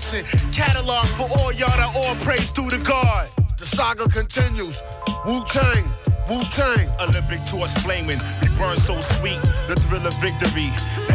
fashion. Catalog for all y'all that all praise due to God. The saga continues. Wu Tang. Wu-Tang. Olympic torch flaming. We burn so sweet. The thrill of victory.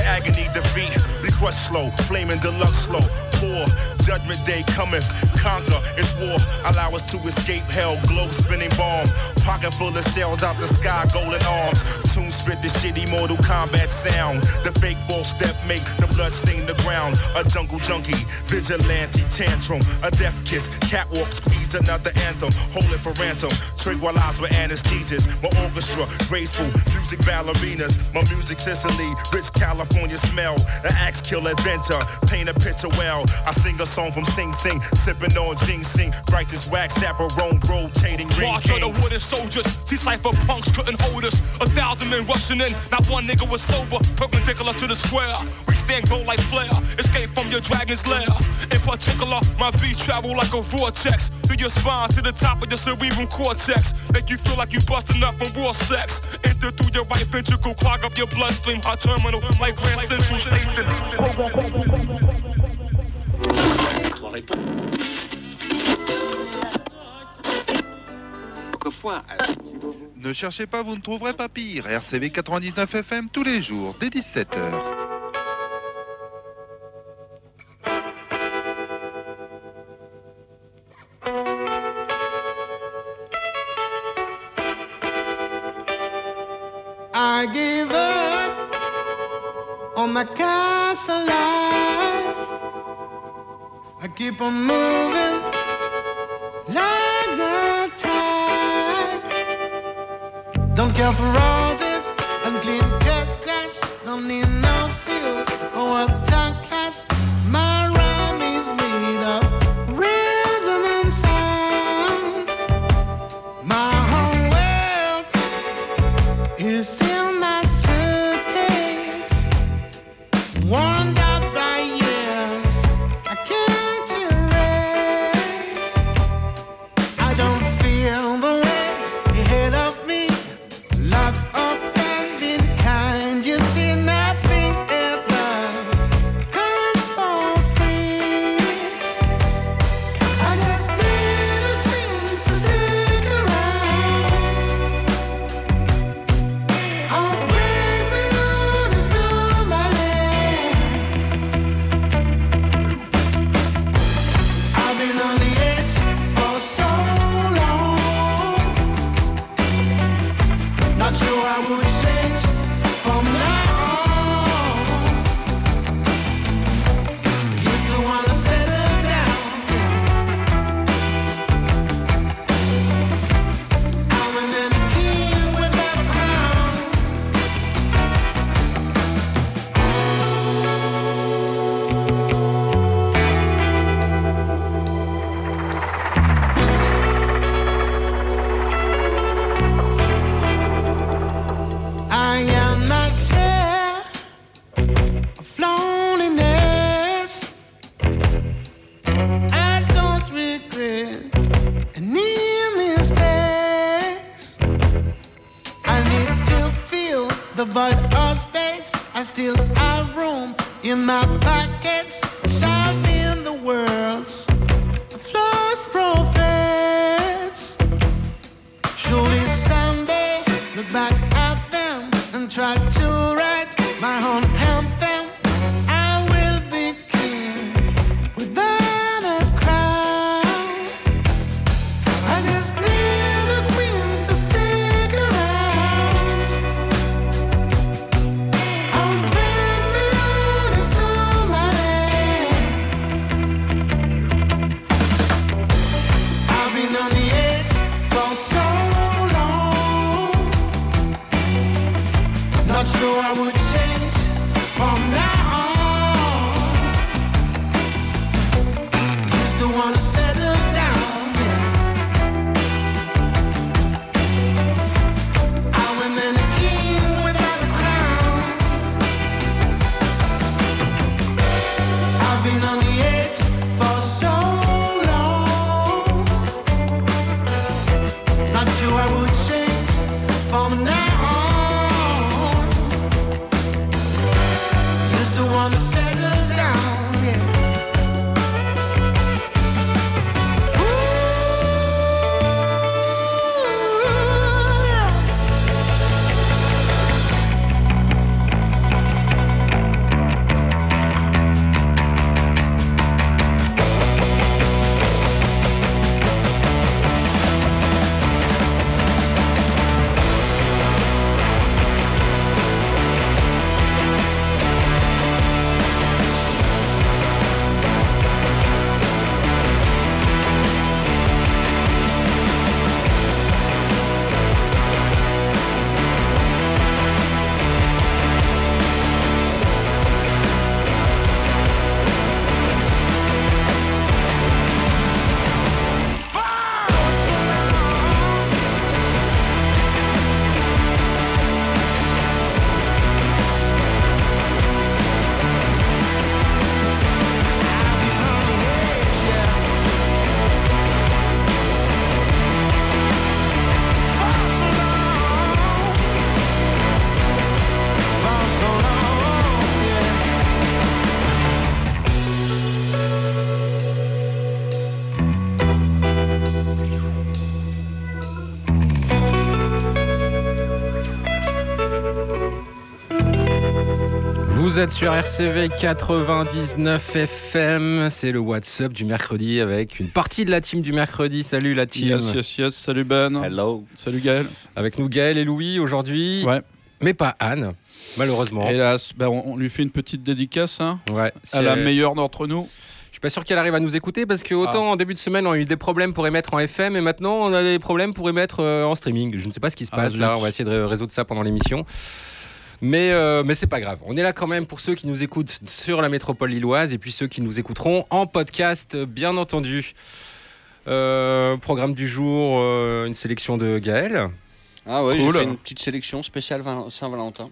Agony defeat. We crush slow. Flaming deluxe slow. Poor. Judgment day cometh. Conquer. It's war. Allow us to escape hell. Globe spinning bomb. Pocket full of shells out the sky. Golden arms. Soon spit the shitty Mortal Kombat sound. The fake false step make the blood stain the ground. A jungle junkie. Vigilante tantrum. A death kiss. Catwalk squeeze another anthem. Hold it for ransom. Tranquilize with anesthesia. My orchestra, graceful, music ballerinas. My music Sicily, rich California smell. An axe kill adventure, paint a picture well. I sing a song from Sing Sing, sipping on ginseng. Righteous wax chaperone, rotating ring March of the wooden soldiers, see cipher punks couldn't hold us. A thousand men rushing in, not one nigga was sober. Perpendicular to the square, we stand gold like flare. Escape from your dragon's lair. In particular, my beats travel like a vortex through your spine to the top of your cerebral cortex. Make you feel like you busting up from raw sex. Enter through your right ventricle, clog up your bloodstream. Hot terminal like Station. Ne cherchez pas, vous ne trouverez pas pire. RCV 99 FM tous les jours, dès 17h. My castle life. I keep on moving like the tide. Don't care for roses and clean cut grass. Don't need no seal or uptown class. Vous êtes sur RCV 99 FM, c'est le WhatsApp du mercredi avec une partie de la team du mercredi. Salut la team. Yes, yes, yes. Salut Ben. Hello. Salut Gaël. Avec nous Gaël et Louis aujourd'hui, Ouais. mais pas Anne, malheureusement. Hélas, ben, on, on lui fait une petite dédicace hein, Ouais, à la meilleure d'entre nous. Je suis pas sûr qu'elle arrive à nous écouter parce que autant Ah. en début de semaine on a eu des problèmes pour émettre en FM et maintenant on a des problèmes pour émettre euh, en streaming. Je ne sais pas ce qui se Ah, passe là, on va essayer de ré- résoudre ça pendant l'émission. Mais, euh, mais c'est pas grave. On est là quand même pour ceux qui nous écoutent sur la métropole lilloise et puis ceux qui nous écouteront en podcast, bien entendu. Euh, programme du jour, euh, une sélection de Gaël. Ah ouais, Cool. j'ai fait une petite sélection spéciale Val- Saint-Valentin.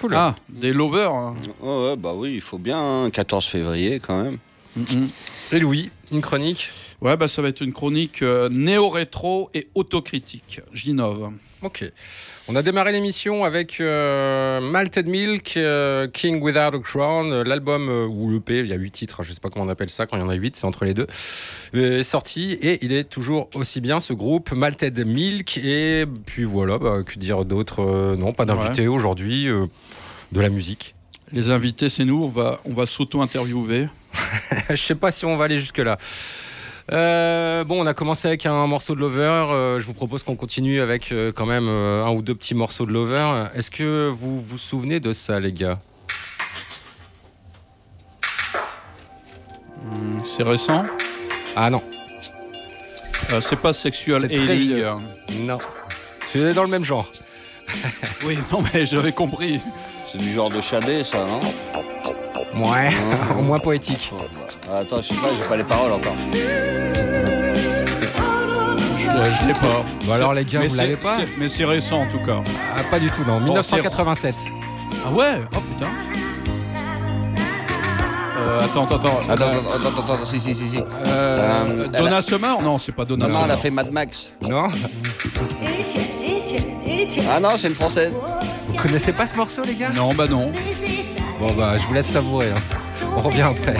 Cool. Ah, des lovers. hein. Ouais, bah oui, il faut bien, hein, 14 février quand même. Mhm. Et Louis, une chronique? Ouais, bah, ça va être une chronique euh, néo-rétro et autocritique. J'innove. Ok. On a démarré l'émission avec euh, Malted Milk, euh, King Without a Crown, euh, l'album euh, ou l'EP, il y a huit titres, je sais pas comment on appelle ça quand il y en a huit, c'est entre les deux, est sorti et il est toujours aussi bien ce groupe Malted Milk et puis voilà, bah, que dire d'autre Non, pas d'invité aujourd'hui, de la musique. Les invités, c'est nous. On va, on va s'auto-interviewer. je sais pas si on va aller jusque là. Euh, bon, on a commencé avec un morceau de Lover. euh, je vous propose qu'on continue avec euh, quand même euh, un ou deux petits morceaux de Lover. Est-ce que vous vous souvenez de ça, les gars? C'est récent? Ah non, Euh, c'est pas sexual healing. non. C'est dans le même genre. Oui, non, mais j'avais compris. C'est du genre de Chadé, ça, non? Ouais, moins poétique. Ah, Attends, je sais pas, j'ai pas les paroles encore. Je, l'ai- je l'ai pas. Bah alors, les gars, mais vous c'est- l'avez pas Mais c'est récent en tout cas. Ah, pas du tout, non. 1987. Ah ouais Oh putain. Euh, attends, attends, attends. Attends, attends, attends, attends, attends, si, si, si, si. Euh, Euh, Donna a- Summer Non, c'est pas Donna Non, non, elle a Summer. fait Mad Max. Non Ah non, c'est une française. Vous connaissez pas ce morceau, les gars? Non, bah non. Bon, bah, je vous laisse savourer. hein. On revient après.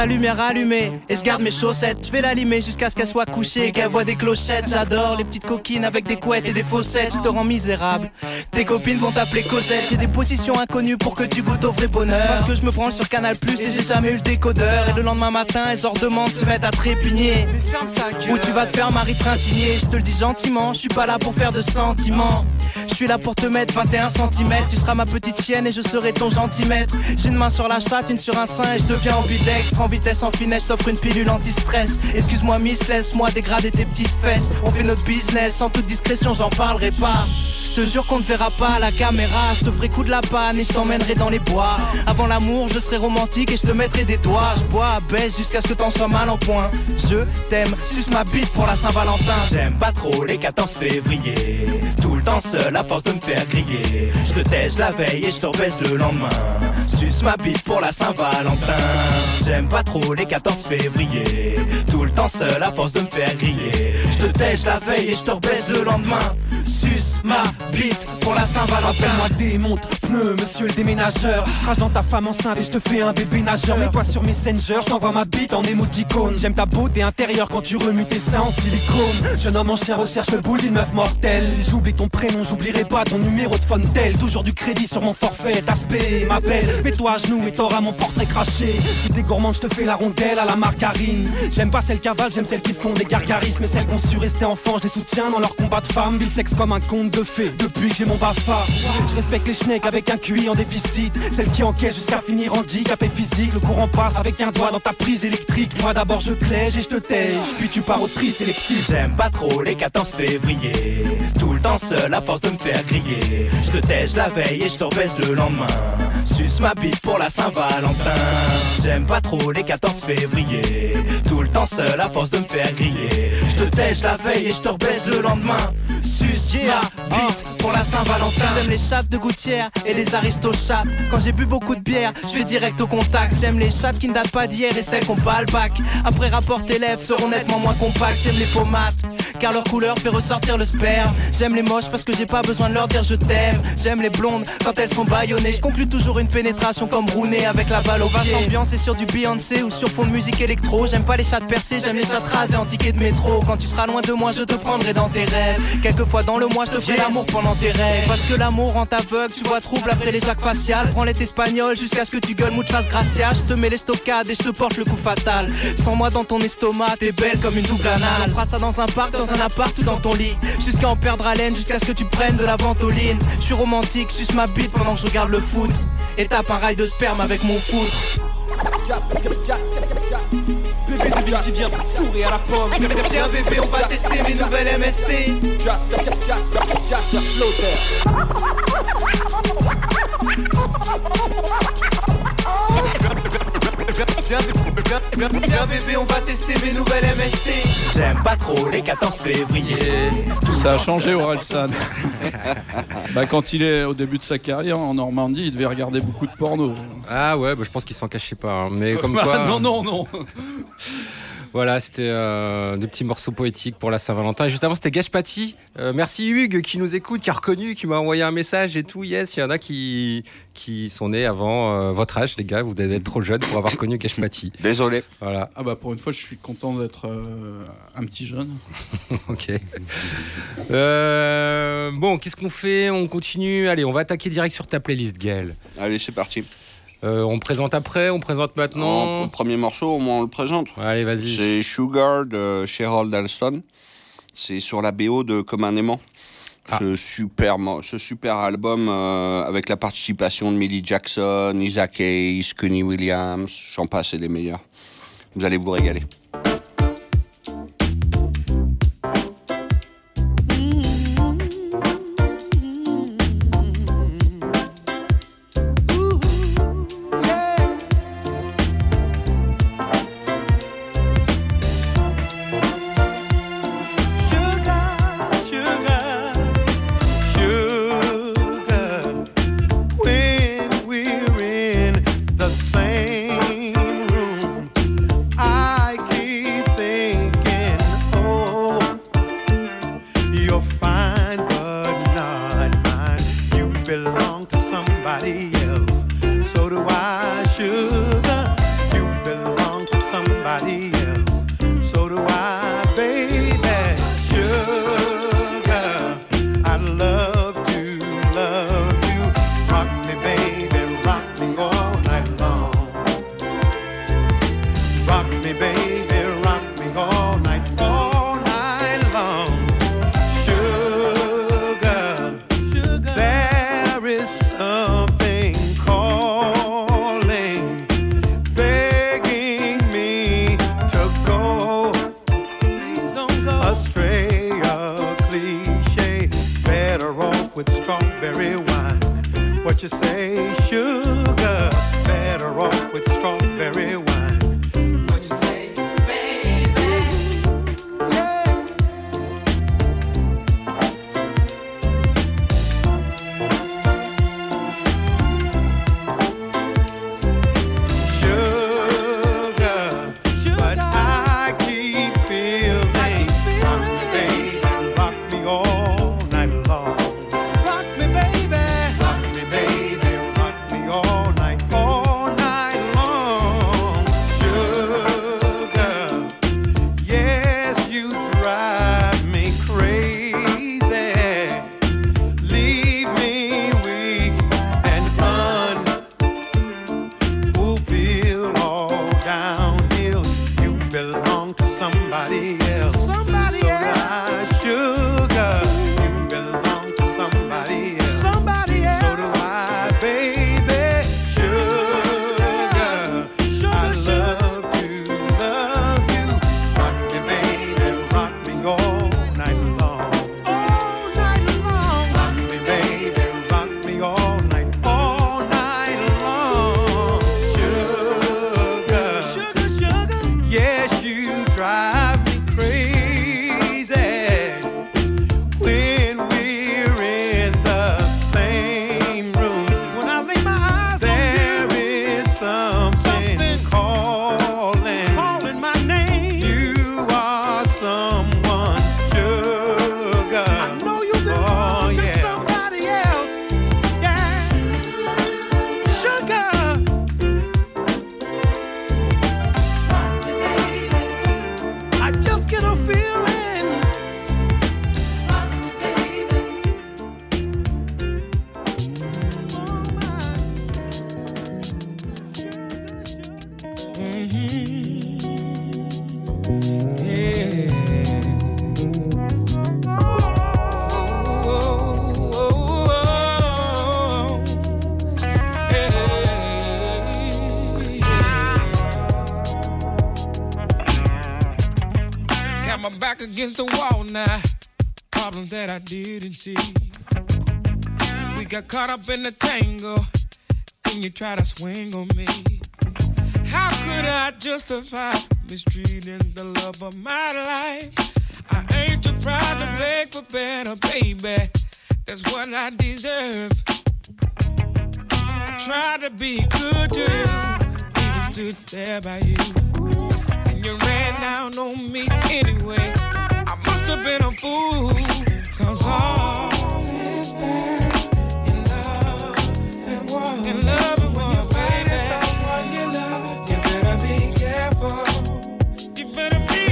La lumière allumée et je garde mes chaussettes. Je vais l'allumer jusqu'à ce qu'elle soit couchée qu'elle voit des clochettes. J'adore les petites coquines avec des couettes et des faussettes. Je te rends misérable. Tes copines vont t'appeler Cosette. J'ai des positions inconnues pour que tu goûtes au vrai bonheur. Parce que je me branle sur Canal Plus et j'ai jamais eu le décodeur. Et le lendemain matin, elles ordemandent se mettre à trépigner. Ou tu vas te faire Marie Trintigner. Je te le dis gentiment, je suis pas là pour faire de sentiments. Je suis là pour te mettre 21 cm. Tu seras ma petite chienne et je serai ton gentilmètre. J'ai une main sur la chatte, une sur un sein et je deviens ambidextre. En vitesse, en finesse, t'offre une pilule anti-stress. Excuse-moi, miss, laisse-moi dégrader tes petites fesses. On fait notre business, en toute discrétion, j'en parlerai pas. Je te jure qu'on ne verra pas la caméra. Je te ferai coup de la panne et je t'emmènerai dans les bois. Avant l'amour, je serai romantique et je te mettrai des doigts. Je bois, baisse jusqu'à ce que t'en sois mal en point. Je t'aime, suce ma bite pour la Saint-Valentin. J'aime pas trop les 14 février. Tout le temps seul à force de me faire griller. Je te tèche la veille et je te rebaisse le lendemain. Suce ma bite pour la Saint-Valentin. J'aime pas trop les 14 février. Tout le temps seul à force de me faire griller. Je te tèche la veille et je te rebaisse le lendemain. Ma bite pour la Saint-Valentin. Appelle-moi démonte, pneu, monsieur le déménageur. Je crache dans ta femme enceinte et je te fais un bébé nageur. Mets-toi sur Messenger, je t'envoie ma bite en émoticône. J'aime ta beauté intérieure quand tu remues tes seins en silicone. Jeune homme en chien recherche le boule d'une meuf mortelle. Si j'oublie ton prénom, j'oublierai pas ton numéro de phone tel. Toujours du crédit sur mon forfait, aspect, ma belle. Mets-toi à genoux et t'auras mon portrait craché. Si t'es gourmande, je te fais la rondelle à la margarine. J'aime pas celles cavales, j'aime celles qui font des gargarismes. Et celles qu'on su rester enfants, je les soutiens dans leur combat de femmes. Ils sexe comme un de fées depuis que j'ai mon bafa. Je respecte les schnecks avec un QI en déficit. Celles qui encaissent jusqu'à finir handicapé physique. Le courant passe avec un doigt dans ta prise électrique. Moi d'abord je clège et je te tège. Puis tu pars au tri sélectif. J'aime pas trop les 14 février. Tout le temps seul à force de me faire griller. Je te tèche la veille et je te rebaisse le lendemain. Suce ma bite pour la Saint-Valentin. J'aime pas trop les 14 février. Tout le temps seul à force de me faire griller. Je te tèche la veille et je te rebaisse le lendemain. Bite pour la Saint-Valentin. J'aime les chattes de gouttière et les aristochates. Quand j'ai bu beaucoup de bière, je vais direct au contact. J'aime les chattes qui ne datent pas d'hier et celles qu'on pas le bac. Après rapport tes lèvres seront nettement moins compactes. J'aime les pomates car leur couleur fait ressortir le sperme. J'aime les moches parce que j'ai pas besoin de leur dire je t'aime. J'aime les blondes quand elles sont baïonnées. Je conclue toujours une pénétration comme Rooney avec la balle au pied. ambiance et sur du Beyoncé ou sur fond de musique électro. J'aime pas les chattes percées, j'aime les chattes rasées en ticket de métro. Quand tu seras loin de moi, je te prendrai dans tes rêves. Quelquefois dans le mois, je te ferai l'amour pendant tes rêves. Parce que l'amour rend aveugle, tu vois trouble après les jacques faciales. Prends les espagnol jusqu'à ce que tu gueules muchas gracias. Je te mets les stockades et je te porte le coup fatal. Sans moi dans ton estomac, t'es belle comme une double anale. On fera ça dans un parc, dans un appart ou dans ton lit. Jusqu'à en perdre haleine, jusqu'à ce que tu prennes de la ventoline. Je suis romantique, suce ma bite pendant que je regarde le foot. Et tape un rail de sperme avec mon foot. Bébé de qui vient fourrer à la pomme. Viens bébé, on va tester mes nouvelles MST. Sur Viens bébé, on va tester mes nouvelles MST. J'aime pas trop les 14 février. Ça a changé Orelsan. bah, quand il est au début de sa carrière en Normandie, il devait regarder beaucoup de porno. Ah ouais, bah, je pense qu'il s'en cachait pas. hein. Mais comme Bah, quoi. non, non, non. Voilà, c'était euh, des petits morceaux poétiques pour la Saint-Valentin. Et juste avant, c'était Gage Paty. Euh, merci Hugues qui nous écoute, qui a reconnu, qui m'a envoyé un message et tout. Yes, il y en a qui, qui sont nés avant euh, votre âge, les gars. Vous devez être trop jeunes pour avoir connu Gage Paty. Désolé. Voilà, Ah bah pour une fois, je suis content d'être euh, un petit jeune. ok. Euh, bon, qu'est-ce qu'on fait? On continue. Allez, on va attaquer direct sur ta playlist, Gaël. Allez, c'est parti. Euh, on présente après, on présente En, maintenant. premier morceau, au moins on le présente. Allez, vas-y. C'est Sugar de Sherald Alston. C'est sur la BO de Comme un aimant. Ah. Ce, super, ce super album euh, avec la participation de Millie Jackson, Isaac Hayes, Connie Williams, j'en passe et des meilleurs. Vous allez vous régaler.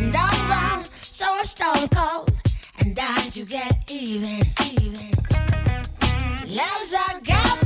and all wrong. So I'm stone cold and down to get even, even. Love's a gamble.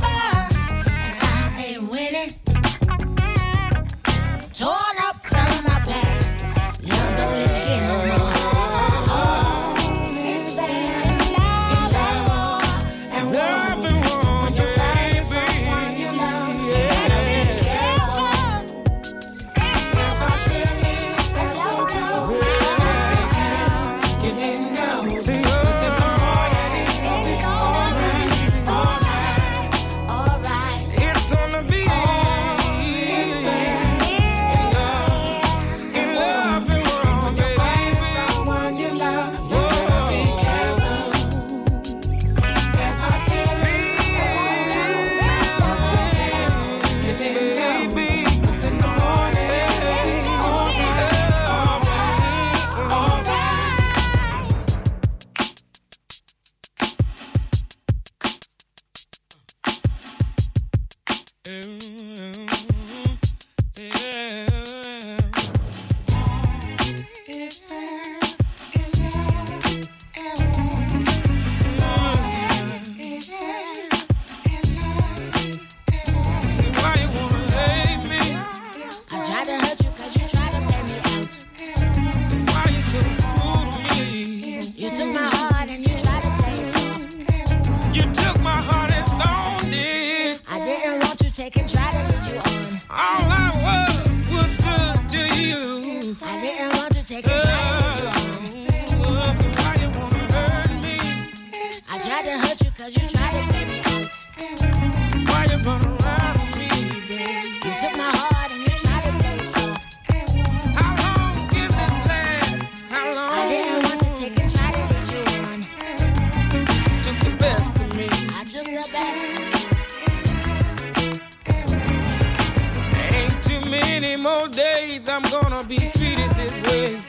Days I'm gonna be treated this way.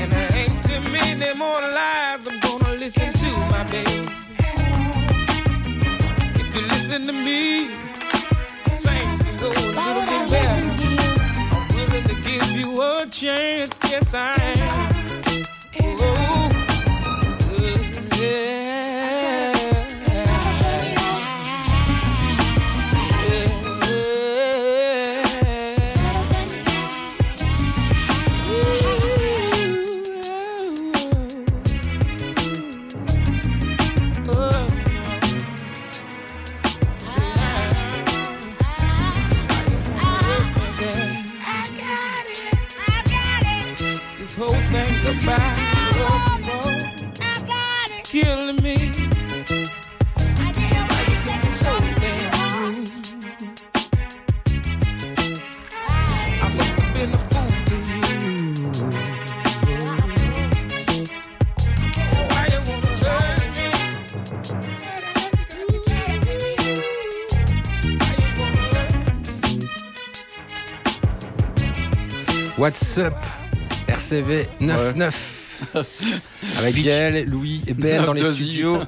And there ain't too many more lies I'm gonna listen to, my baby. If you listen to me, things can go a little bit better. I'm willing to give you a chance, yes I am. Oh, This What's up RCV 99 Avec Gaël, Louis et Ben dans les 9-2-I. studios.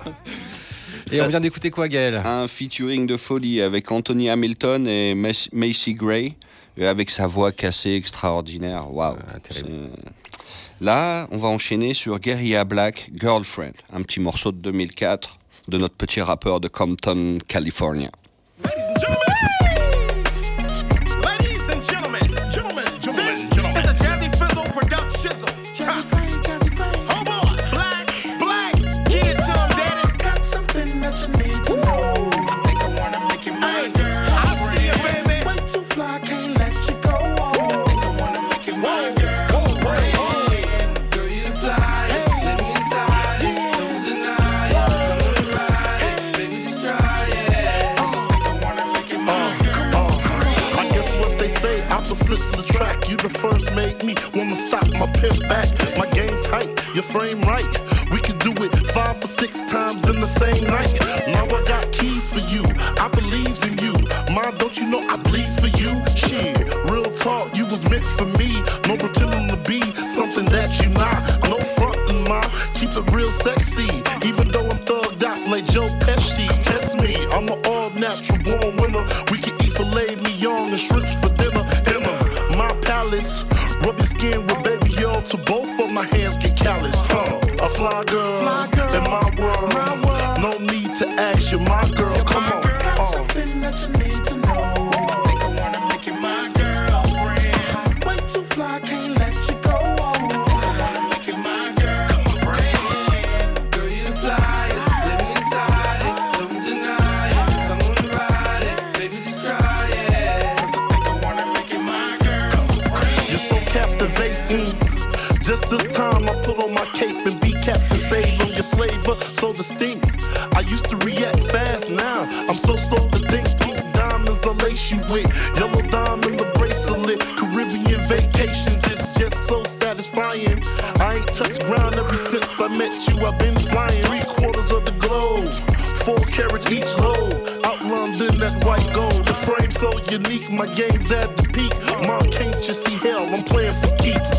Et on vient d'écouter quoi Gaël? Un featuring de folie avec Anthony Hamilton et Mac- Macy Gray, et avec sa voix cassée extraordinaire. Waouh. C'est- Là, on va enchaîner sur Guerilla Black, Girlfriend, un petit morceau de 2004 de notre petit rappeur de Compton, California. Opposites attract. You the first made me wanna stop my pimp back. My game tight, your frame right. We could do it five or six times in the same night. Now I got keys for you. I believes in you. Mom, don't you know I bleeds pretending to be something that you not. No frontin', ma. Keep it real sexy. Even though I'm thugged out like Joe Pesci. Test me, I'm an all natural born winner. We can eat filet mignon and shrimps for dinner. Dinner, my palace. Rub your skin with baby oil till both of my hands get calloused. Huh? A fly girl, in my I met you. I've been flying three quarters of the globe, four carats each load. Outlined in that white gold. The frame so unique, my game's at the peak. Mom, can't you see hell? I'm playing for keeps.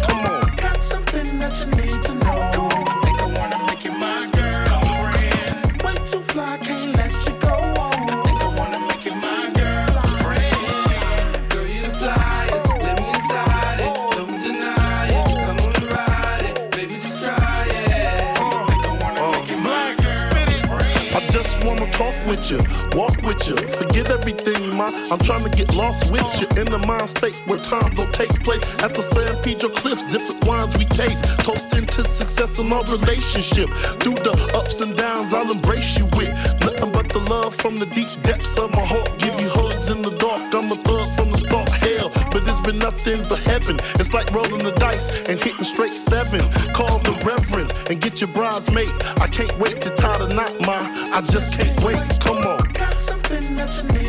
You. Forget everything, ma. I'm trying to get lost with you in the mind state where time don't take place. At the San Pedro Cliffs, different wines we taste. Toasting to success in our relationship. Through the ups and downs, I'll embrace you with nothing but the love from the deep depths of my heart. Give you hugs in the dark. I'm a thug from the start. Hell, but it's been nothing but heaven. It's like rolling the dice and hitting straight seven. Call the reverends and get your bridesmaid. I can't wait to tie the knot, ma. I just can't wait. Come on. Got something that you need to know.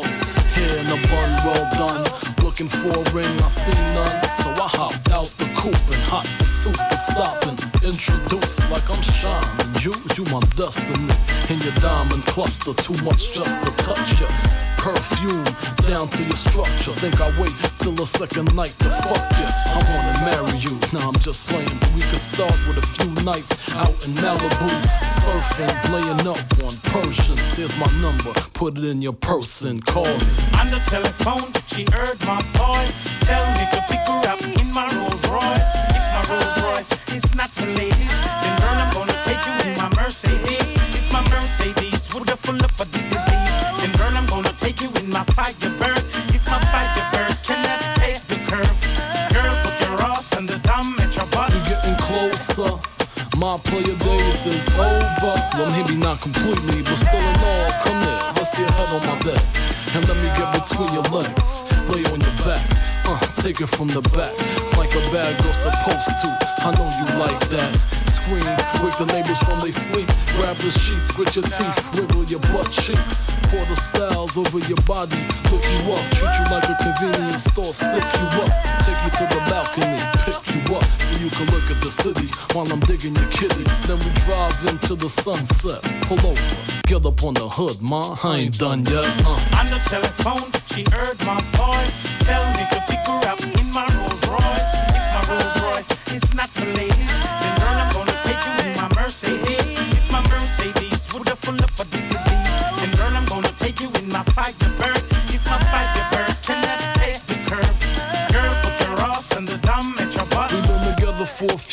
Gloss, hair in a bun, well done. Looking for a ring, I see none, so I hopped out the coupe and hot pursuit was stopping. Introduced like I'm shining, you, you my destiny. In your diamond cluster, too much just to touch ya perfume down to your structure. Think I wait till the second night to fuck you. I wanna marry you. Nah, I'm just playing. But we could start with a few nights out in Malibu, surfing, laying up on Persians. Here's my number. Put it in your purse and call me. On the telephone, she heard my voice. Tell me to pick her up in my Rolls Royce. If my Rolls Royce is not for ladies, then girl, I'm gonna take you in my Mercedes. If my Mercedes would have full up of my Firebird. If my Firebird cannot take the curve, girl, put your ass on the dumb at your bus. We getting closer. My player days is over. Well, maybe not completely, but still in all, come here. Rest your head on my bed. And let me get between your legs. Lay on your back. Uh, take it from the back. Like a bad girl supposed to. I know you like that. Wake the neighbors from they sleep. Grab the sheets, grit your teeth, wiggle your butt cheeks. Pour the styles over your body, look you up, treat you like a convenience store, stick you up, take you to the balcony, pick you up, so you can look at the city while I'm digging your kitty. Then we drive into the sunset, pull over, get up on the hood, ma, I ain't done yet. Uh. On the telephone, she heard my voice. Tell me to pick her up in my Rolls Royce. If my Rolls Royce is not for ladies, for the disease. And girl, I'm gonna take you in my fire burn.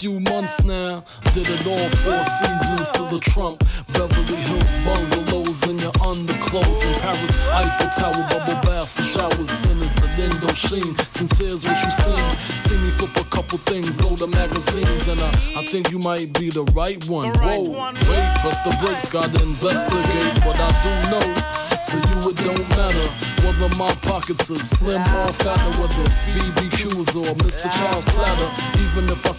Few months now. Did it all four seasons to the Trump. Beverly Hills bungalows in your underclothes. In Paris, Eiffel Tower, bubble baths and showers. And it's an Indochine. Since here's what you seen. See me flip a couple things, load of magazines. And I, I think you might be the right one. Whoa, wait, press the brakes, gotta investigate. But I do know. To you it don't matter whether my pockets are slim or fatter, whether it's BBQs or Mr. Charles platter. Even if I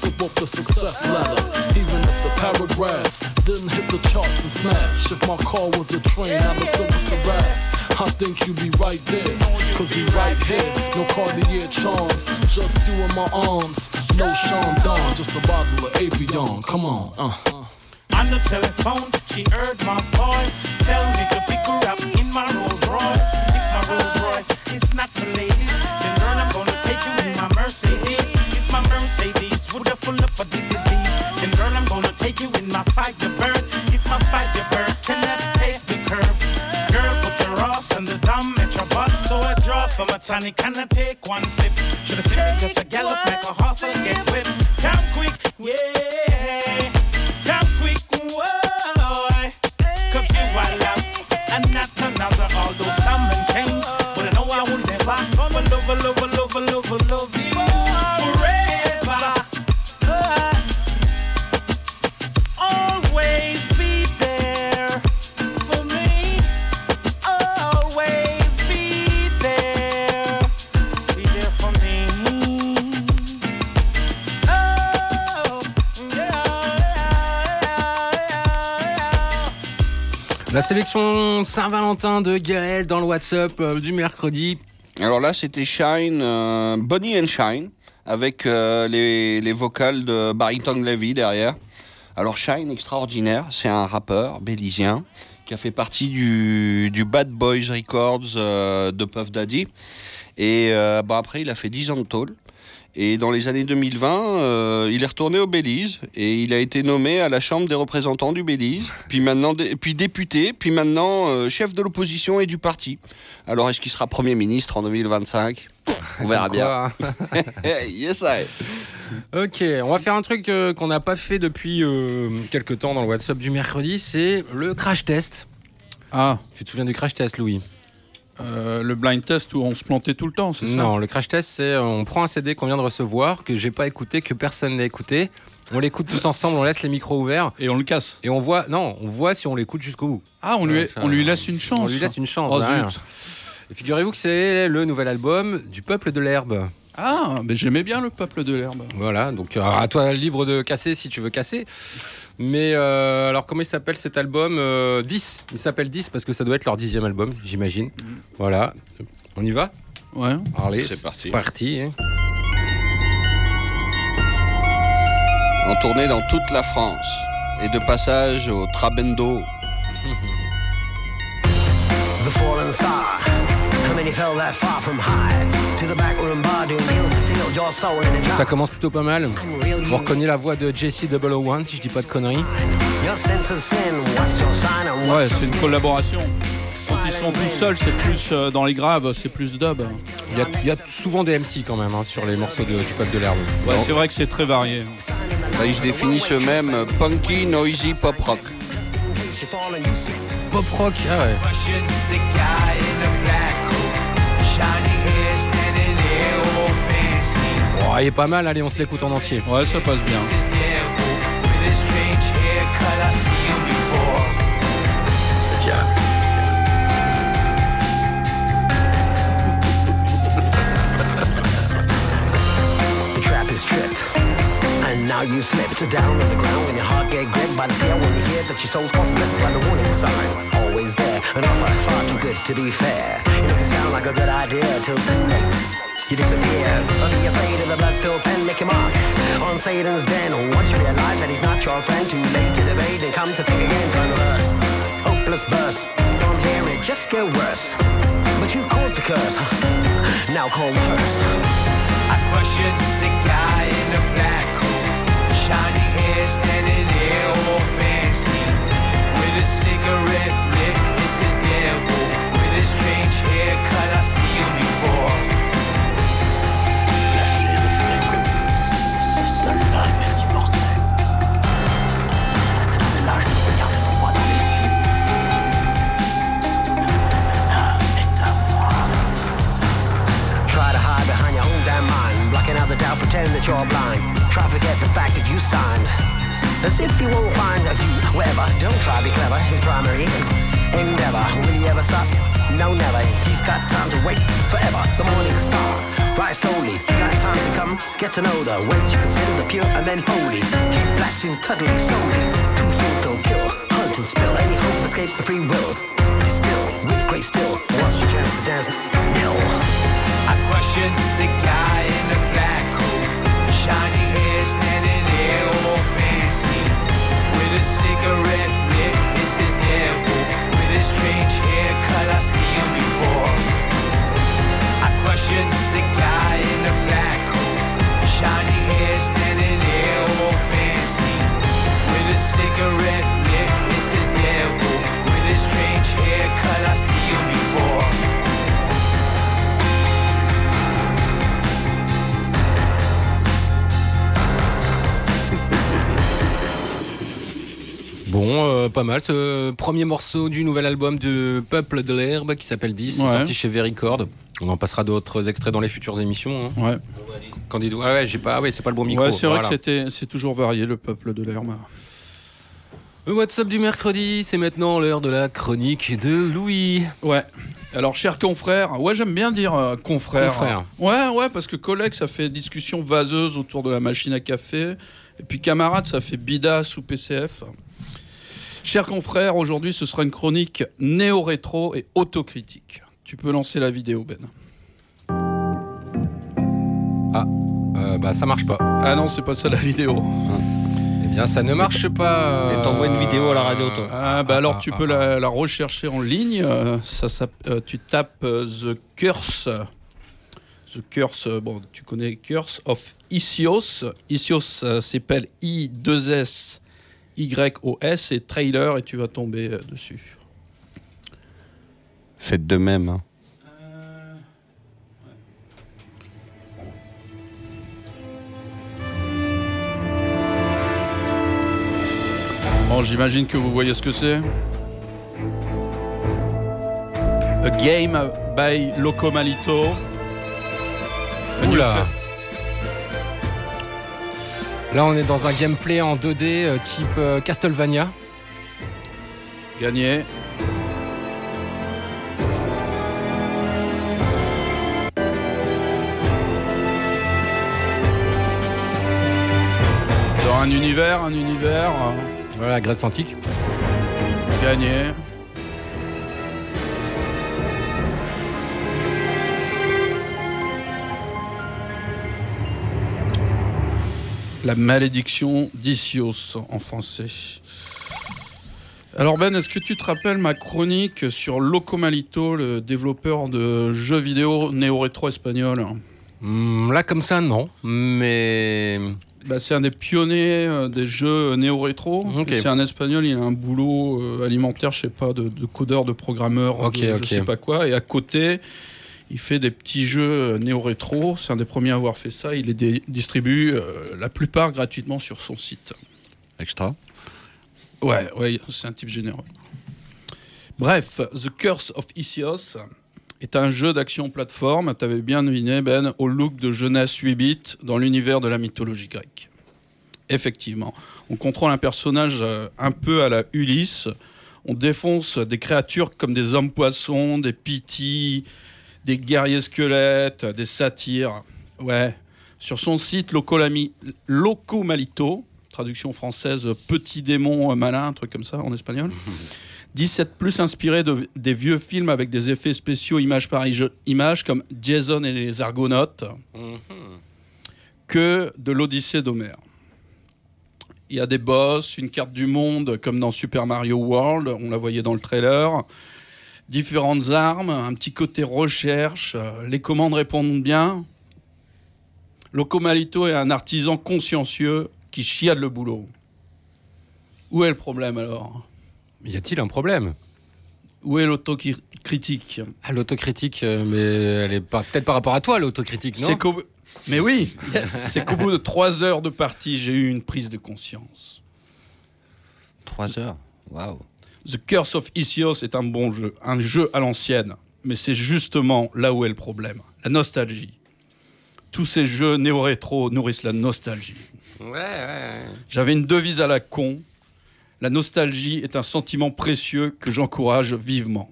success ladder, even if the paragraphs. Didn't hit the charts and smash. If my car was a train, I'm a silver seraph. I think you'd be right there, cause we right here. No Cartier charms, just you in my arms. No Sean Don, just a bottle of Avion. Come on, uh. On the telephone, she heard my voice. Tell me to pick her up in my Rolls Royce. If my Rolls Royce is not for From a tonic and I take one sip. Should have seen me just a gallop like a horse and get whipped. Sélection Saint-Valentin de Gaël dans le WhatsApp euh, du mercredi. Alors là, c'était Shine, euh, Bonnie and Shine, avec euh, les, les vocales de Barrington Levy derrière. Alors Shine, extraordinaire, c'est un rappeur bélizien qui a fait partie du, Bad Boys Records de Puff Daddy. Et bah, après, il a fait 10 ans de tôle. Et dans les années 2020, euh, il est retourné au Belize et il a été nommé à la Chambre des représentants du Belize, puis maintenant dé- puis député, puis maintenant euh, chef de l'opposition et du parti. Alors est-ce qu'il sera Premier ministre en 2025 On verra bien. yes, I. Ok, on va faire un truc euh, qu'on n'a pas fait depuis euh, quelques temps dans le WhatsApp du mercredi, c'est le crash test. Ah. Tu te souviens du crash test, Louis? Euh, le blind test où on se plantait tout le temps, c'est ça? Non, le crash test, c'est euh, on prend un CD qu'on vient de recevoir, que j'ai pas écouté, que personne n'a écouté. On l'écoute tous ensemble, on laisse les micros ouverts. Et on le casse. Et on voit, non, on voit si on l'écoute jusqu'au bout. Ah, on lui, Ouais, ça- on lui laisse une chance. On lui laisse une chance. Oh, Figurez-vous que c'est le nouvel album du Peuple de l'Herbe. Ah, mais j'aimais bien le peuple de l'herbe. Voilà, donc euh, à toi libre de casser si tu veux casser. Mais euh, alors comment il s'appelle cet album Euh, 10. Il s'appelle 10 parce que ça doit être leur dixième album, j'imagine. Voilà. On y va? Ouais. Allez, C'est parti. C'est parti. hein. En tournée dans toute la France et de passage au Trabendo. The fallen star. Ça commence plutôt pas mal. Vous reconnaissez la voix de Jesse 001 si je dis pas de conneries. Your sense of sin, what's your sign and Ouais, what's your c'est une collaboration. Quand ils sont tout seuls, c'est plus euh, dans les graves, c'est plus dub. Il y, a, il y a souvent des MC quand même hein, sur les morceaux de- du Peuple de l'Herbe. Ouais, c'est vrai que c'est très varié. Là, ils se définissent eux-mêmes euh, punky, noisy, pop rock. Pop rock, ah ouais. Oh, il est pas mal, allez, on se l'écoute en entier. Ouais, ça passe bien. The trap is tripped. And now you slipped down on the ground when your heart get gripped by the fear when you hear that your soul's caught ripped by the warning sign. Always there, an offer far too good to be fair. It doesn't sound like a good idea till too late. You disappear, or be afraid of the blood-filled pen, make your mark on Satan's den. Once you realize that he's not your friend, too late to debate and come to think again, turn reverse. Hopeless burst, don't hear it, just get worse. But you caused the curse, now call worse. I question the guy in the black coat, shiny hair, standing there all fancy, with a cigarette lit. It's the devil with a strange haircut. I see you before. No, never. He's got time to wait forever. The morning star, rise slowly. Got time to come Get to know the words you consider the pure and then holy. He blasphemes totally solely. Two fools don't kill, hunt and spill. Any hope of escape the free will. Distill with great skill. What's your chance to dance? Nil. I question the guy in the black coat, shiny hair standing there all fancy, with a cigarette lit. Is the devil with a strange haircut? I see him before. I question the guy in the black coat, shiny hair standing there all fancy, with a cigarette lit. Is the devil with a strange haircut? I see him before. Bon, euh, pas mal. Ce premier morceau du nouvel album de Peuple de l'Herbe qui s'appelle 10, Ouais. sorti chez Vericord. On en passera d'autres extraits dans les futures émissions. hein. Ouais. Candido. Ah ouais, j'ai pas. Ah ouais, c'est pas le bon micro. Ouais, c'est vrai Voilà. que c'est toujours varié le peuple de l'herbe. Le WhatsApp du mercredi, c'est maintenant l'heure de la chronique de Louis. Ouais. Alors, cher confrère, ouais, j'aime bien dire euh, confrère. Confrère. Ouais, ouais, parce que collègue, ça fait discussion vaseuse autour de la machine à café. Et puis camarade, ça fait bidas ou PCF. Cher confrère, aujourd'hui, ce sera une chronique néo-rétro et autocritique. Tu peux lancer la vidéo, Ben. Ah, euh, bah ça marche pas. Ah non, c'est pas ça la vidéo. Eh bien, ça ne marche pas. Et t'envoies une vidéo à la radio, toi. Ah, bah alors ah, tu ah, peux la, la rechercher en ligne. euh, ça, s'app- euh, tu tapes euh, The Curse. The Curse, euh, bon, tu connais Curse of Isios. Isios ça s'appelle I2S YOS et trailer et tu vas tomber euh, dessus. Faites de même. hein. Bon, j'imagine que vous voyez ce que c'est. A Game by Locomalito. Oula. Là, on est dans un gameplay en 2D euh, type euh, Castlevania. Gagné. Univers, un univers. Voilà, Grèce antique. Gagné. La malédiction d'Isios en français. Alors Ben, est-ce que tu te rappelles ma chronique sur Locomalito, le développeur de jeux vidéo néo-rétro espagnol? Hmm, là, comme ça, non. Mais. Bah, c'est un des pionniers euh, des jeux néo-rétro. Ok. Et C'est un espagnol, il a un boulot euh, alimentaire, je sais pas, de, de codeur, de programmeur, Ok, de, ok. je sais pas quoi. Et à côté, il fait des petits jeux euh, néo-rétro. C'est un des premiers à avoir fait ça. Il les distribue euh, la plupart gratuitement sur son site. Extra. Ouais, ouais, c'est un type généreux. Bref, The Curse of Isios est un jeu d'action plateforme, t'avais bien deviné Ben, au look de jeunesse 8 bits dans l'univers de la mythologie grecque. Effectivement, on contrôle un personnage euh, un peu à la Ulysse, on défonce des créatures comme des hommes poissons, des pitis, des guerriers squelettes, des satyres. Ouais, sur son site Locolami- Locomalito, traduction française petit démon euh, malin, un truc comme ça en espagnol. 17 plus inspiré de, des vieux films avec des effets spéciaux image par image comme Jason et les Argonautes que de l'Odyssée d'Homère. Il y a des boss, une carte du monde comme dans Super Mario World, on la voyait dans le trailer, différentes armes, un petit côté recherche, euh, les commandes répondent bien. Locomalito est un artisan consciencieux qui chiade le boulot. Où est le problème alors? Y a-t-il un problème? Où est l'autocritique? Ah, L'autocritique, euh, mais elle est pas peut-être par rapport à toi, l'autocritique, non? Qu'au- Mais oui, yes, c'est qu'au bout de trois heures de partie, j'ai eu une prise de conscience. Trois heures? Waouh. The Curse of Isios est un bon jeu, un jeu à l'ancienne. Mais c'est justement là où est le problème, la nostalgie. Tous ces jeux néo-rétro nourrissent la nostalgie. Ouais, ouais. J'avais une devise à la con. La nostalgie est un sentiment précieux que j'encourage vivement.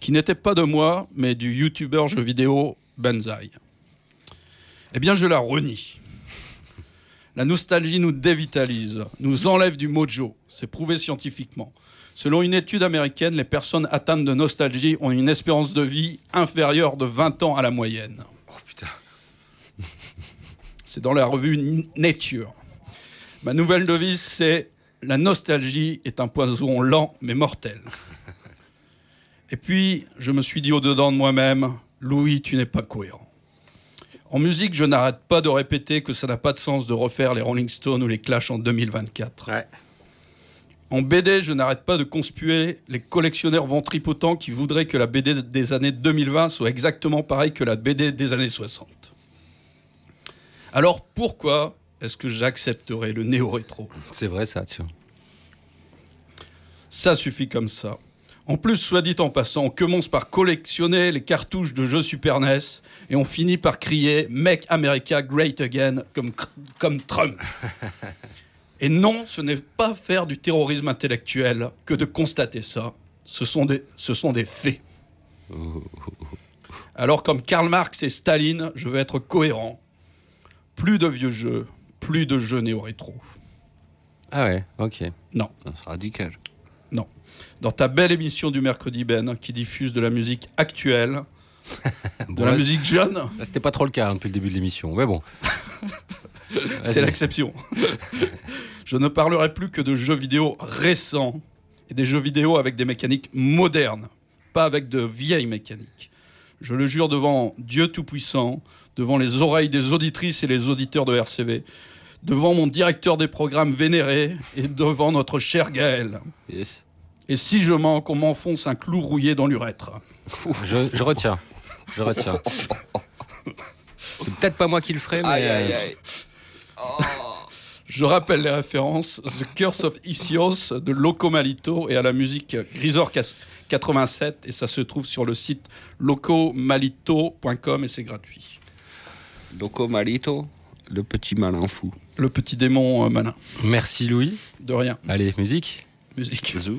Qui n'était pas de moi, mais du youtubeur jeu vidéo Banzai. Eh bien, je la renie. La nostalgie nous dévitalise, nous enlève du mojo. C'est prouvé scientifiquement. Selon une étude américaine, les personnes atteintes de nostalgie ont une espérance de vie inférieure de 20 ans à la moyenne. Oh putain. C'est dans la revue Nature. Ma nouvelle devise, c'est La nostalgie est un poison lent mais mortel. Et puis, je me suis dit au-dedans de moi-même, Louis, tu n'es pas cohérent. En musique, je n'arrête pas de répéter que ça n'a pas de sens de refaire les Rolling Stones ou les Clash en 2024. En BD, je n'arrête pas de conspuer les collectionneurs ventripotents qui voudraient que la BD des années 2020 soit exactement pareille que la BD des années 60. Alors pourquoi est-ce que j'accepterais le néo-rétro C'est vrai ça, tu vois. Ça suffit comme ça. En plus, soit dit en passant, on commence par collectionner les cartouches de jeux Super NES et on finit par crier Make America Great Again comme, comme Trump. Et non, ce n'est pas faire du terrorisme intellectuel que de constater ça. Ce sont des, ce sont des faits. Alors, comme Karl Marx et Staline, je veux être cohérent. Plus de vieux jeux, plus de jeux néo-rétro. Ah ouais, ok. Non. Radical. Non. Dans ta belle émission du mercredi Ben, qui diffuse de la musique actuelle, de Bon, la là- musique jeune, Là, C'était pas trop le cas hein, depuis le début de l'émission, mais bon. c'est l'exception. Je ne parlerai plus que de jeux vidéo récents et des jeux vidéo avec des mécaniques modernes, pas avec de vieilles mécaniques. Je le jure devant Dieu Tout-Puissant, devant les oreilles des auditrices et les auditeurs de RCV, devant mon directeur des programmes vénéré et devant notre cher Gaël. Et si je manque, on m'enfonce un clou rouillé dans l'urètre. Je, je retiens. Je retiens. C'est peut-être pas moi qui le ferai, mais. Aïe, aïe, euh, aïe. Je rappelle les références The Curse of Isios de Loco Malito et à la musique Grisor 87 et ça se trouve sur le site locomalito.com et c'est gratuit. Loco Malito, le petit malin fou. Le petit démon euh, malin. Merci Louis. De rien. Allez, musique. Musique. Feel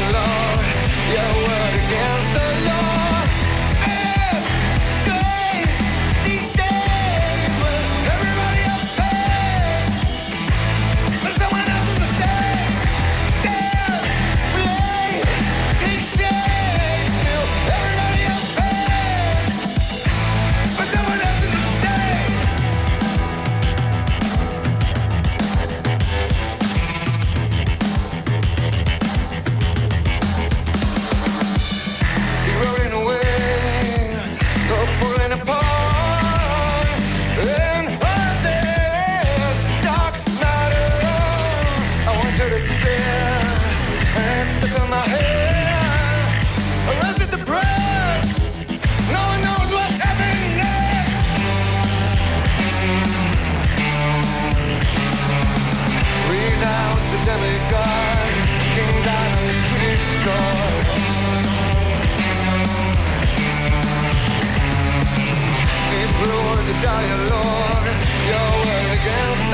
dialogue, your word against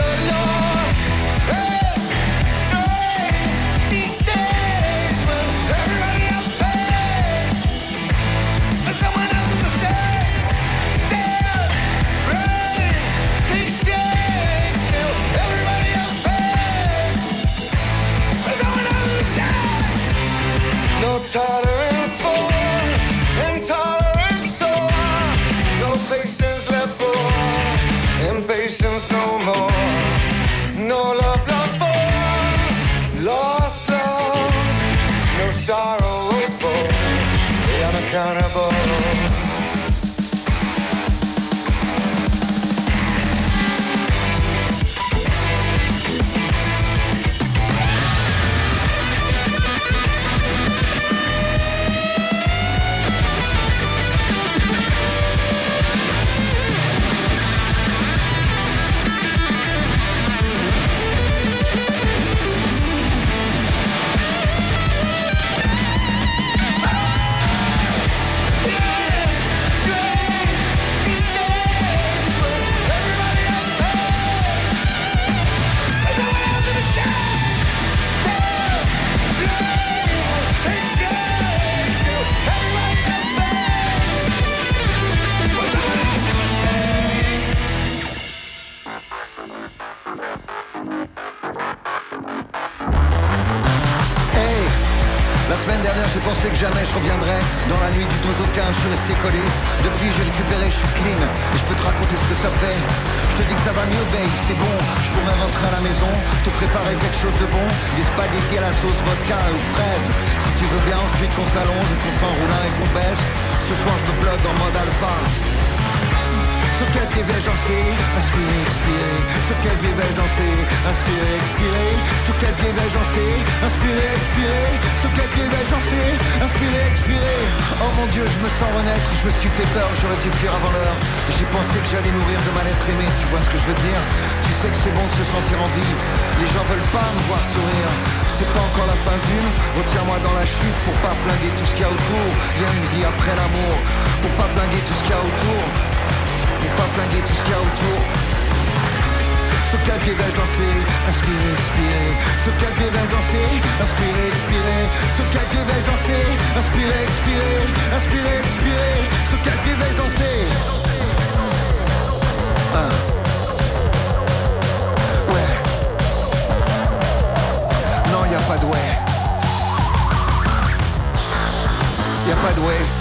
Oh mon Dieu, je me sens renaître. Je me suis fait peur, j'aurais dû fuir avant l'heure. J'ai pensé que j'allais mourir de mal être aimé. Tu vois ce que je veux dire? Tu sais que c'est bon de se sentir en vie. Les gens veulent pas me voir sourire. C'est pas encore la fin d'une Retiens-moi dans la chute pour pas flinguer tout ce qu'il y a autour. Il y a une vie après l'amour. Pour pas flinguer tout ce qu'il y a autour. Pour pas flinguer tout ce qu'il y a autour Sur quel pied vais-je danser Inspirer, expirer Sur quel pied vais-je danser Inspirer, expirer Sur quel pied vais-je danser Inspirer, expirer Inspirer, expirer Sur quel pied vais-je danser. Ouais. Non, y a pas de ouais. Y a pas de ouais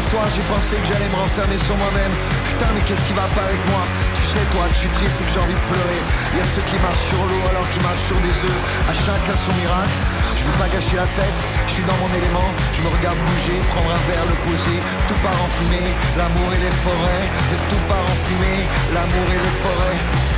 J'ai pensé que j'allais me renfermer sur moi-même. Putain mais qu'est-ce qui va pas avec moi? Tu sais toi que je suis triste et que j'ai envie de pleurer. Y'a ceux qui marchent sur l'eau alors que je marche sur des œufs. À chacun son miracle. Je veux pas gâcher la fête. Je suis dans mon élément. Je me regarde bouger Prendre un verre, le poser. Tout part en fumée. L'amour et les forêts. Tout part en fumée. L'amour et les forêts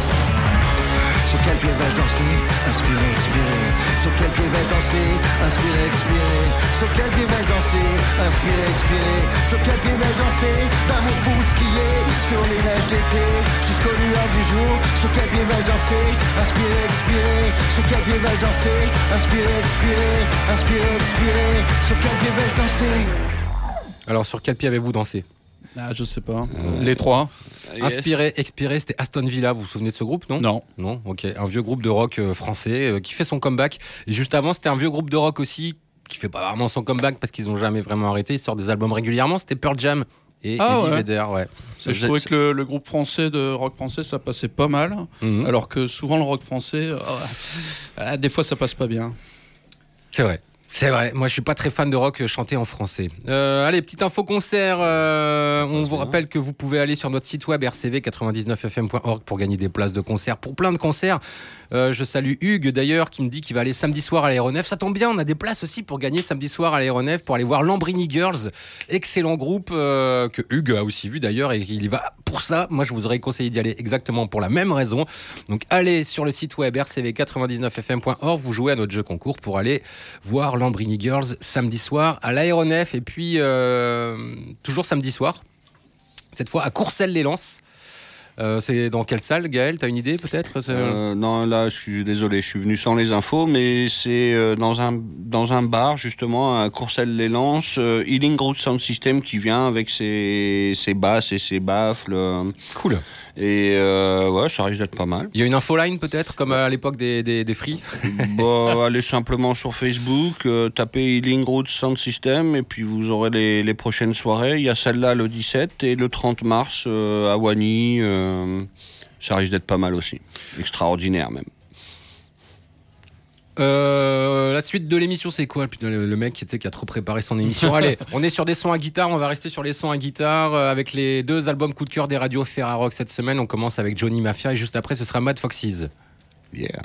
sur quel pied vais-je danser Inspirer, expirer Sur quel pied vais-je danser Inspirer, expirer Sur quel pied vais-je danser Inspirer, expirer Sur quel pied vais-je danser D'amour fou skier Sur les neiges d'été. Jusqu'aux lueurs du jour. Sur quel pied vais-je danser Inspirer, expirer Sur quel pied vais-je danser Inspirer, expirer Inspirer, expirer Sur quel pied vais-je danser Alors, sur quel pied avez-vous dansé? Ah, je sais pas. Les trois. Inspiré, expiré, c'était Aston Villa, vous vous souvenez de ce groupe, non Non. Non, ok. Un vieux groupe de rock euh, français euh, qui fait son comeback. Et juste avant, c'était un vieux groupe de rock aussi qui fait pas vraiment son comeback parce qu'ils ont jamais vraiment arrêté. Ils sortent des albums régulièrement. C'était Pearl Jam et Ah Eddie ouais. Vedder, ouais. Je trouvais que le, le groupe français de rock français ça passait pas mal, Mhm. alors que souvent le rock français, euh, ah, des fois ça passe pas bien. C'est vrai. C'est vrai, moi je suis pas très fan de rock chanté en français. Euh, allez, petite info concert. euh, on vous rappelle que vous pouvez aller sur notre site web rcv99fm.org pour gagner des places de concert pour plein de concerts. Euh, je salue Hugues d'ailleurs qui me dit qu'il va aller samedi soir à l'aéronef. Ça tombe bien, on a des places aussi pour gagner samedi soir à l'aéronef pour aller voir Lambrini Girls, excellent groupe euh, que Hugues a aussi vu d'ailleurs et il y va pour ça. Moi je vous aurais conseillé d'y aller exactement pour la même raison. Donc allez sur le site web rcv99fm.org, vous jouez à notre jeu concours pour aller voir Lambrini Girls samedi soir à l'aéronef et puis euh, toujours samedi soir, cette fois à Courcelles-les-Lances. Euh, c'est dans quelle salle, Gaël? T'as une idée peut-être? C'est- Euh, non, là, je suis désolé, je suis venu sans les infos, mais c'est euh, dans, un, dans un bar, justement, à Courcelles-les-Lances, euh, Healing Road Sound System qui vient avec ses, ses basses et ses baffles. euh. Cool. Et euh, ouais, ça risque d'être pas mal. Il y a une infoline peut-être, comme à l'époque des, des, des Free Bon, allez simplement sur Facebook, euh, tapez Healing Road Sound System, et puis vous aurez les, les prochaines soirées. Il y a celle-là le 17 et le 30 mars euh, à euh, ça risque d'être pas mal aussi. Extraordinaire même. Euh, la suite de l'émission, c'est quoi Putain, le, mec tu sais, qui a trop préparé son émission. Allez, on est sur des sons à guitare. On va rester sur les sons à guitare euh, avec les deux albums coup de cœur des radios Ferrarock cette semaine. On commence avec Johnny Mafia et juste après, ce sera Mad Foxes. Yeah.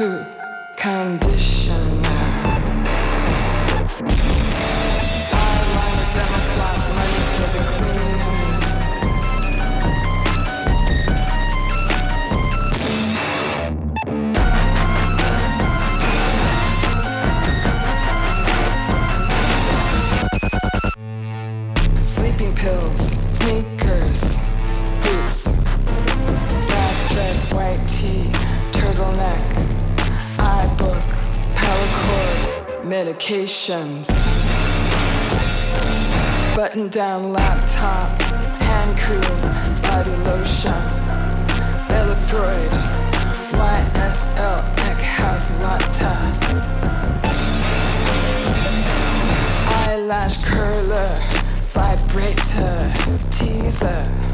哼。Button down laptop, hand cream, body lotion, Elefroid, YSL, Eckhouse Latte. eyelash curler, vibrator, teaser.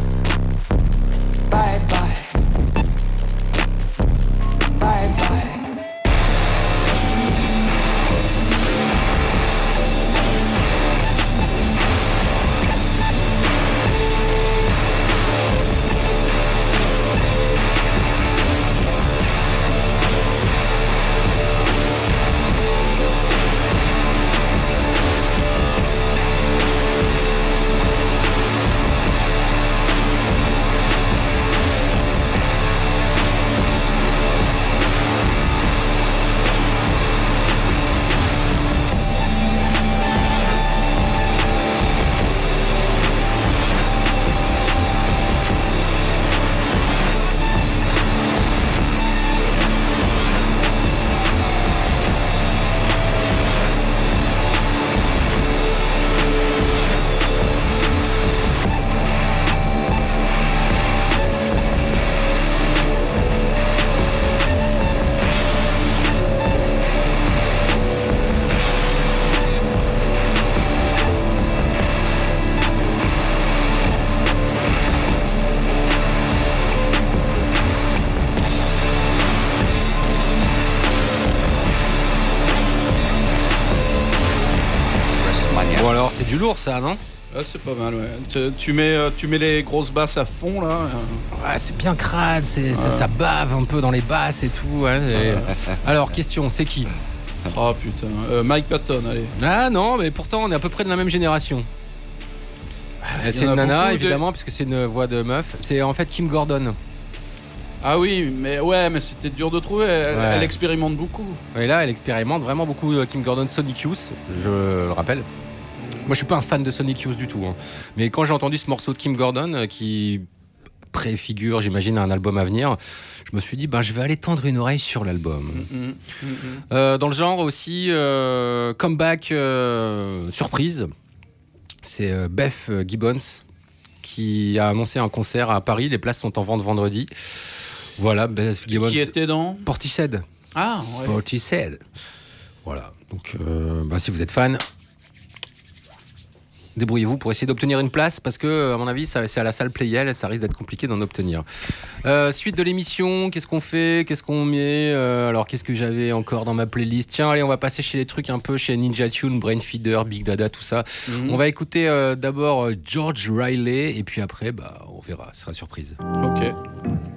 Ça, non Ah, c'est pas mal, ouais. Tu, tu mets, euh, tu mets les grosses basses à fond, là. Ouais, c'est bien crade, c'est, ça- Ouais. ça bave un peu dans les basses et tout. ouais, et- Alors question, c'est qui? Oh putain, Euh, Mike Patton, allez. Ah non, mais pourtant on est à peu près de la même génération. il y c'est une nana évidemment puisque c'est une voix de meuf. C'est en fait Kim Gordon. Ah oui, mais ouais, mais c'était dur de trouver. Elle, Ouais. elle expérimente beaucoup. Et là, elle expérimente vraiment beaucoup euh, Kim Gordon Sonic Youth, je le rappelle. Moi, je suis pas un fan de Sonic Youth du tout. hein. Mais quand j'ai entendu ce morceau de Kim Gordon, euh, qui préfigure, j'imagine, un album à venir, je me suis dit, ben, je vais aller tendre une oreille sur l'album. Mm, mm, Euh, dans le genre aussi, euh, comeback euh, surprise, c'est Beth Gibbons qui a annoncé un concert à Paris. Les places sont en vente vendredi. Voilà, Beth Gibbons. Qui était dans Portishead. Ah, ouais. Portishead. Voilà. Donc, bah, si vous êtes fan, débrouillez-vous pour essayer d'obtenir une place parce que, à mon avis, c'est à la salle Playel, ça risque d'être compliqué d'en obtenir. Euh, suite de l'émission, qu'est-ce qu'on fait? Qu'est-ce qu'on met? Euh, Alors, qu'est-ce que j'avais encore dans ma playlist? Tiens, allez, on va passer chez les trucs un peu chez Ninja Tune, Brainfeeder, Big Dada, tout ça. Mhm. On va écouter euh, d'abord George Riley et puis après, bah, on verra, ce sera surprise. Ok.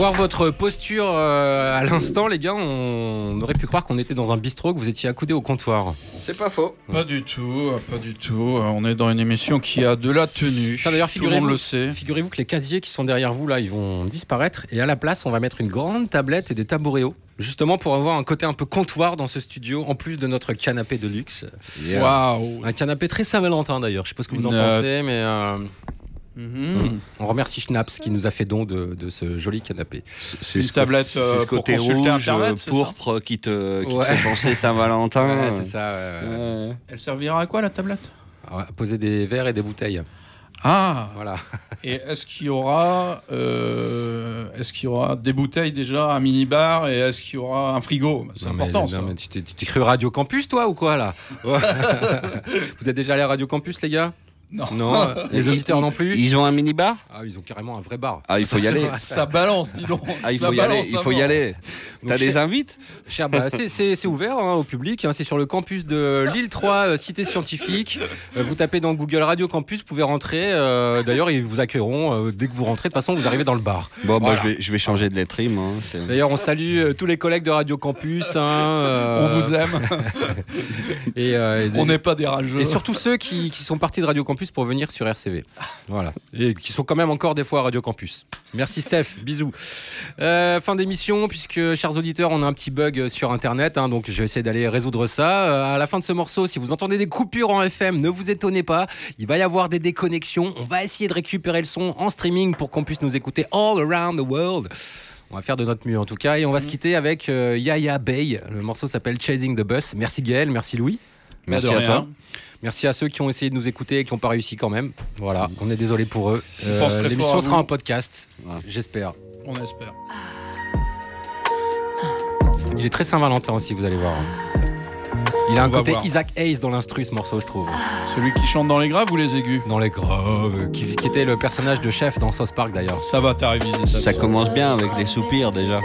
Voir votre posture euh, à l'instant, les gars, on, on aurait pu croire qu'on était dans un bistrot, que vous étiez accoudés au comptoir. C'est pas faux. Pas du tout, pas du tout. On est dans une émission qui a de la tenue. Tiens, d'ailleurs, tout le monde figurez-vous le sait. figurez-vous que les casiers qui sont derrière vous, là, ils vont disparaître. Et à la place, on va mettre une grande tablette et des tabouréos. Justement pour avoir un côté un peu comptoir dans ce studio, en plus de notre canapé de luxe. Yeah. Waouh. Un canapé très Saint-Valentin d'ailleurs. Je sais pas ce que vous en Une, euh, pensez, mais. euh, Mhm. On remercie Schnaps qui nous a fait don de, de ce joli canapé. C'est ce, co- euh, c'est ce côté rouge, euh, pourpre qui te, qui te fait penser Saint-Valentin. Ouais, c'est ça. ouais, ouais. Elle servira à quoi la tablette? À Poser des verres et des bouteilles. Ah Voilà. Et est-ce qu'il y aura, euh, est-ce qu'il y aura des bouteilles déjà, un minibar et est-ce qu'il y aura un frigo? C'est Non, mais- important non, ça. mais tu t'es cru Radio Campus, toi, ou quoi, là? Vous êtes déjà allé à Radio Campus, les gars? Non. Non, les auditeurs non plus Ils ont un mini-bar Ah, ils ont carrément un vrai bar. Ah, il faut y aller. Ça balance, dis donc. Ah, il Ça faut y aller, il faut y aller. T'as des invites Cher, bah, c'est- ouvert hein, au public. hein, c'est sur le campus de Lille 3, euh, cité scientifique. Euh, vous tapez dans Google Radio Campus, vous pouvez rentrer. euh, D'ailleurs, ils vous accueilleront euh, dès que vous rentrez. De toute façon, vous arrivez dans le bar. Bon, bah, je, vais, je vais changer de lettrine. moi, hein, D'ailleurs, on salue euh, tous les collègues de Radio Campus. hein, euh, On vous aime. et, euh, et- On n'est pas des rageux. Et surtout ceux qui, qui sont partis de Radio Campus pour venir sur RCV. Voilà. Et qui sont quand même encore des fois à Radio Campus. Merci Steph, bisous. Euh, fin d'émission, puisque, chers auditeurs, on a un petit bug sur Internet, hein, donc je vais essayer d'aller résoudre ça. Euh, à la fin de ce morceau, si vous entendez des coupures en FM, ne vous étonnez pas, il va y avoir des déconnexions. On va essayer de récupérer le son en streaming pour qu'on puisse nous écouter all around the world. On va faire de notre mieux en tout cas, et on va se quitter avec euh, Yaya Bay. Le morceau s'appelle Chasing the Bus. Merci Gaël, merci Louis. Merci à toi. Merci à ceux qui ont essayé de nous écouter et qui n'ont pas réussi quand même. Voilà, on est désolé pour eux. On pense très fort L'émission sera en podcast, j'espère. On espère. Il est très Saint-Valentin aussi, vous allez voir. Il a un On côté voir. Isaac Hayes dans l'instru, ce morceau, je trouve. Celui qui chante dans les graves ou les aigus Dans les graves, qui, qui était le personnage de chef dans South Park d'ailleurs. Ça va, t'as révisé ça. Ça commence bien avec les soupirs déjà.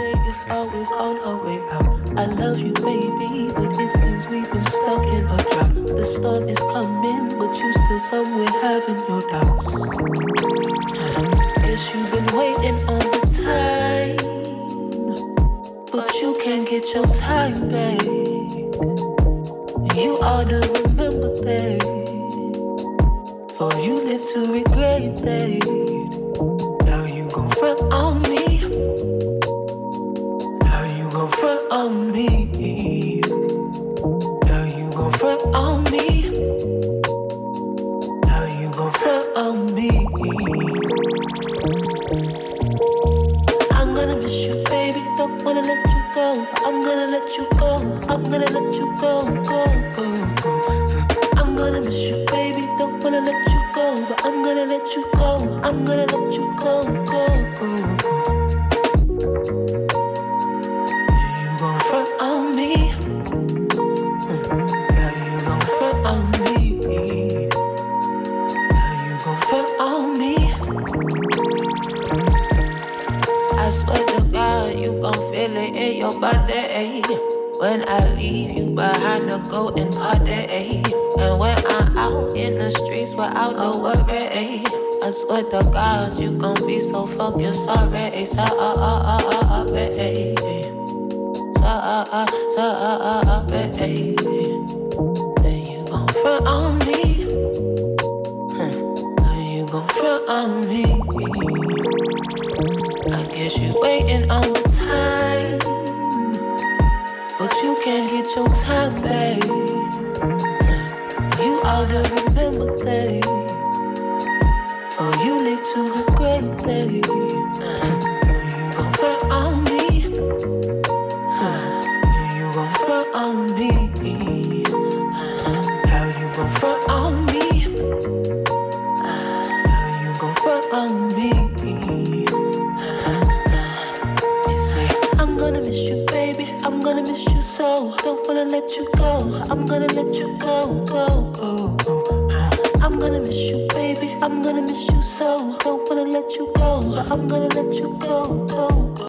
Storm is coming, but you still somewhere having your doubts. Guess you've been waiting all the time, but you can't get your time back. You ought to remember that. For you live to regret that. How you gon' front on me? How you gon' front on me? I'm gonna miss you, baby. Don't wanna let you go, but I'm gonna let you go. I'm gonna let you go, go, go, behind the go and party. And when I'm out in the streets without no worry. I swear to God, you gon' be so fucking sorry. Sorry. Ah, ah, ah, sorry. but I'm gonna let you